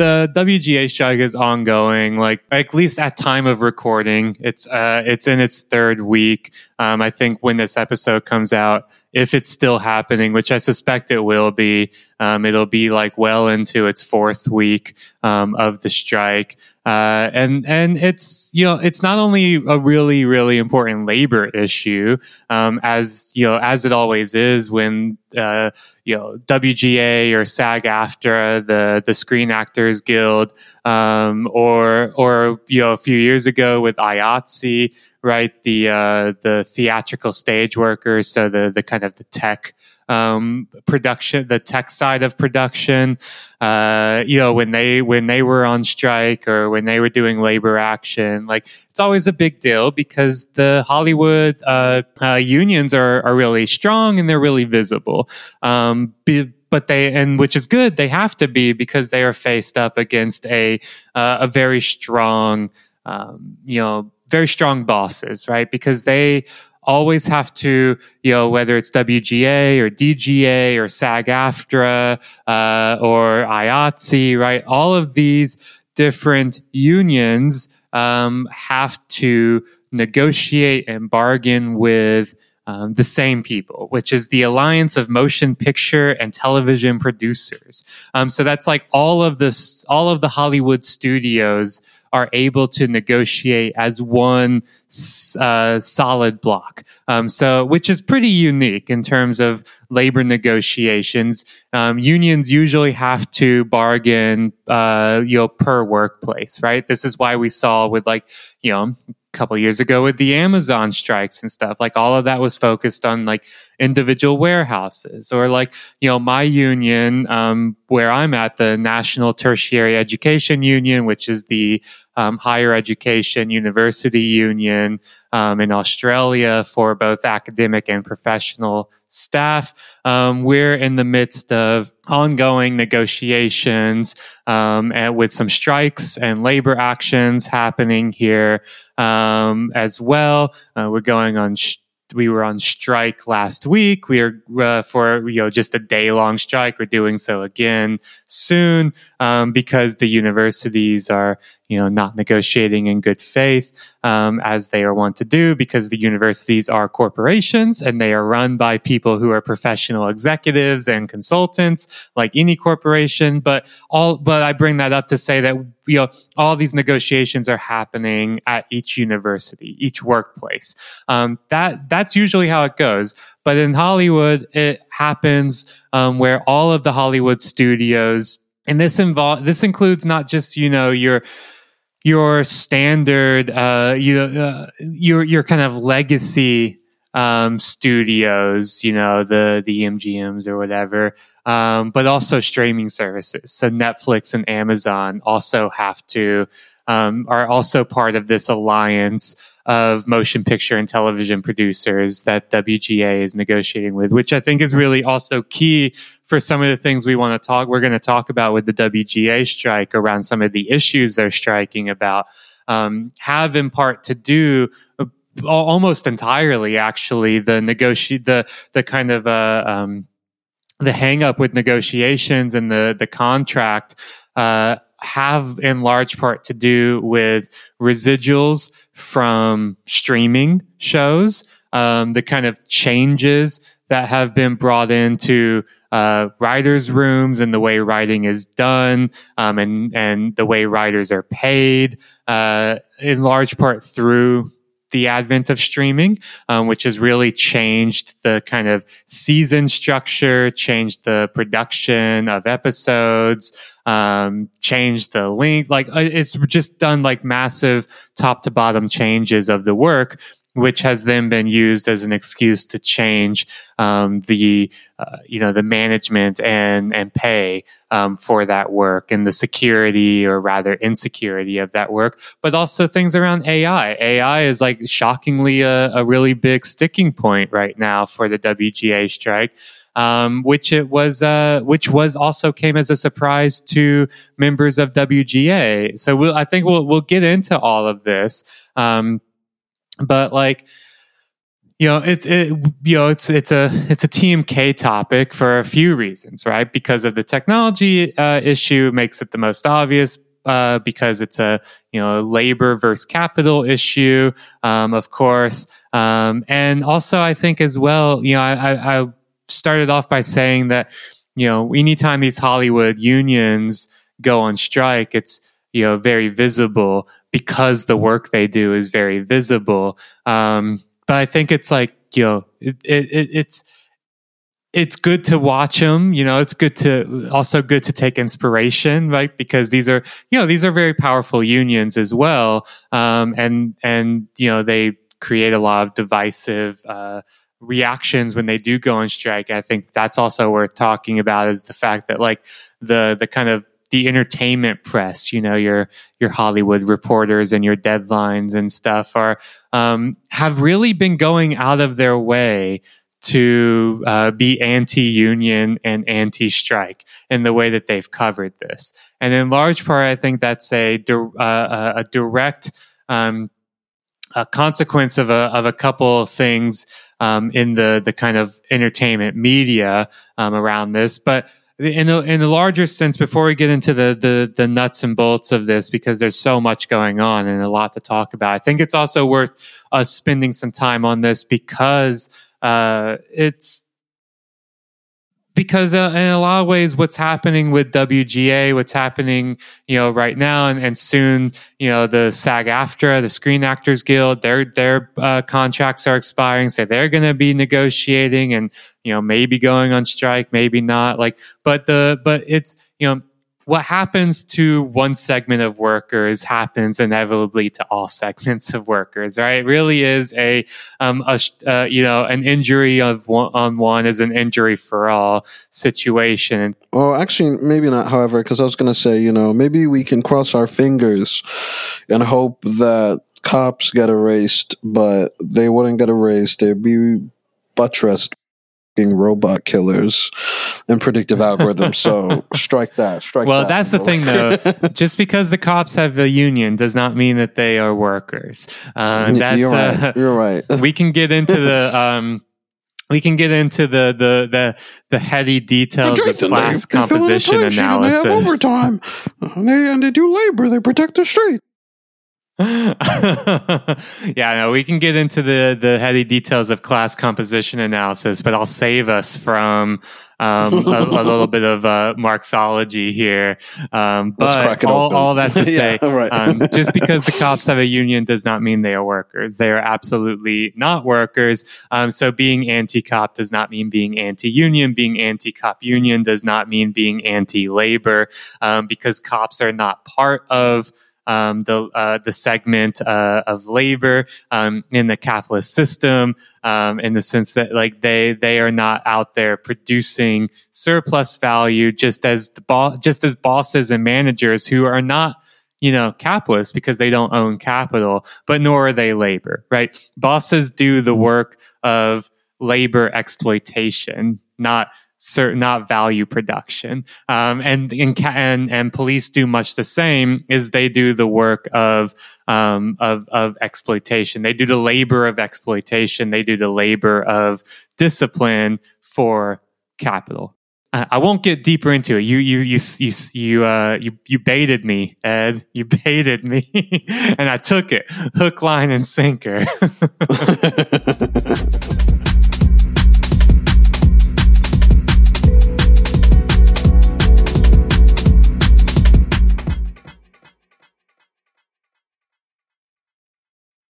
the WGA strike is ongoing. Like at least at time of recording, it's uh, it's in its third week. Um, I think when this episode comes out, if it's still happening, which I suspect it will be, um, it'll be like well into its fourth week um, of the strike. Uh, and and it's you know it's not only a really really important labor issue um, as you know as it always is when uh, you know WGA or SAG-AFTRA the the Screen Actors Guild um, or or you know a few years ago with IATSE right the uh, the theatrical stage workers so the the kind of the tech um, production, the tech side of production. Uh, you know, when they when they were on strike or when they were doing labor action, like it's always a big deal because the Hollywood uh, uh, unions are are really strong and they're really visible. Um, be, but they and which is good they have to be because they are faced up against a uh, a very strong um, you know very strong bosses right because they always have to, you know, whether it's WGA or DGA or SAG AFTRA uh, or IATSE, right? All of these different unions um, have to negotiate and bargain with um, the same people, which is the Alliance of Motion Picture and Television Producers. Um, so that's like all of this, all of the Hollywood studios are able to negotiate as one uh, solid block. Um, so, which is pretty unique in terms of labor negotiations. Um, unions usually have to bargain, uh, you know, per workplace, right? This is why we saw with like, you know, couple years ago with the Amazon strikes and stuff. Like all of that was focused on like individual warehouses or like, you know, my union, um, where I'm at, the National Tertiary Education Union, which is the um, higher education university union um, in Australia for both academic and professional staff. Um, we're in the midst of ongoing negotiations um, and with some strikes and labor actions happening here um, as well. Uh, we're going on. Sh- we were on strike last week. We are uh, for you know just a day long strike. We're doing so again soon um, because the universities are you know not negotiating in good faith um, as they are wont to do because the universities are corporations and they are run by people who are professional executives and consultants like any corporation. But all but I bring that up to say that you know all these negotiations are happening at each university, each workplace. Um, that that's usually how it goes. But in Hollywood, it happens um, where all of the Hollywood studios, and this involve this includes not just you know your your standard, uh, you know, uh, your your kind of legacy um, studios, you know, the the MGMs or whatever, um, but also streaming services. So Netflix and Amazon also have to um, are also part of this alliance of motion picture and television producers that WGA is negotiating with, which I think is really also key for some of the things we want to talk. We're going to talk about with the WGA strike around some of the issues they're striking about, um, have in part to do uh, almost entirely actually the negotiate the the kind of uh, um, the hang up with negotiations and the the contract uh, have in large part to do with residuals from streaming shows, um, the kind of changes that have been brought into uh, writers' rooms and the way writing is done, um, and and the way writers are paid, uh, in large part through the advent of streaming, um, which has really changed the kind of season structure, changed the production of episodes, um, changed the link. Like uh, it's just done like massive top to bottom changes of the work which has then been used as an excuse to change um, the uh, you know the management and and pay um, for that work and the security or rather insecurity of that work, but also things around AI. AI is like shockingly a, a really big sticking point right now for the WGA strike. Um, which it was, uh, which was also came as a surprise to members of WGA. So we'll, I think we'll we'll get into all of this. Um, but like, you know it's it, you know it's it's a it's a TMK topic for a few reasons, right? Because of the technology uh, issue makes it the most obvious. Uh, because it's a you know labor versus capital issue, um, of course, um, and also I think as well, you know, I, I started off by saying that you know anytime these Hollywood unions go on strike, it's you know very visible because the work they do is very visible. Um, but I think it's like you know it, it, it's it's good to watch them you know it's good to also good to take inspiration right because these are you know these are very powerful unions as well um, and and you know they create a lot of divisive uh, reactions when they do go on strike i think that's also worth talking about is the fact that like the the kind of the entertainment press, you know, your your Hollywood reporters and your deadlines and stuff are um, have really been going out of their way to uh, be anti-union and anti-strike in the way that they've covered this, and in large part, I think that's a uh, a direct um, a consequence of a of a couple of things um, in the the kind of entertainment media um, around this, but in a, in a larger sense, before we get into the, the, the nuts and bolts of this, because there's so much going on and a lot to talk about, I think it's also worth us spending some time on this because uh, it's because uh, in a lot of ways what's happening with WGA what's happening you know right now and, and soon you know the SAG-AFTRA the Screen Actors Guild their their uh, contracts are expiring so they're going to be negotiating and you know maybe going on strike maybe not like but the but it's you know what happens to one segment of workers happens inevitably to all segments of workers, right? It really is a, um, a uh, you know, an injury of one, on one is an injury for all situation. Well, actually, maybe not. However, because I was going to say, you know, maybe we can cross our fingers and hope that cops get erased, but they wouldn't get erased. They'd be buttressed robot killers and predictive algorithms. So strike that. Strike. Well, that, that's the thing, though. Just because the cops have a union does not mean that they are workers. Uh, that's, You're right. Uh, You're right. we can get into the. Um, we can get into the the the, the heady details of class composition analysis. They have overtime. They and they do labor. They protect the street. yeah, no, we can get into the the heady details of class composition analysis, but I'll save us from um, a, a, little bit of uh, Marxology here. Um, but all, all, that's to say, yeah, right. um, just because the cops have a union does not mean they are workers. They are absolutely not workers. Um, so being anti-cop does not mean being anti-union. Being anti-cop union does not mean being anti-labor, um, because cops are not part of um, the uh, the segment uh, of labor um, in the capitalist system, um, in the sense that like they they are not out there producing surplus value, just as the bo- just as bosses and managers who are not you know, capitalists because they don't own capital, but nor are they labor, right? Bosses do the work of labor exploitation, not certain not value production um, and, and and police do much the same is they do the work of um, of of exploitation they do the labor of exploitation they do the labor of discipline for capital I won't get deeper into it. You, you, you, you, you, uh, you, you baited me, Ed. You baited me, and I took it, hook, line, and sinker.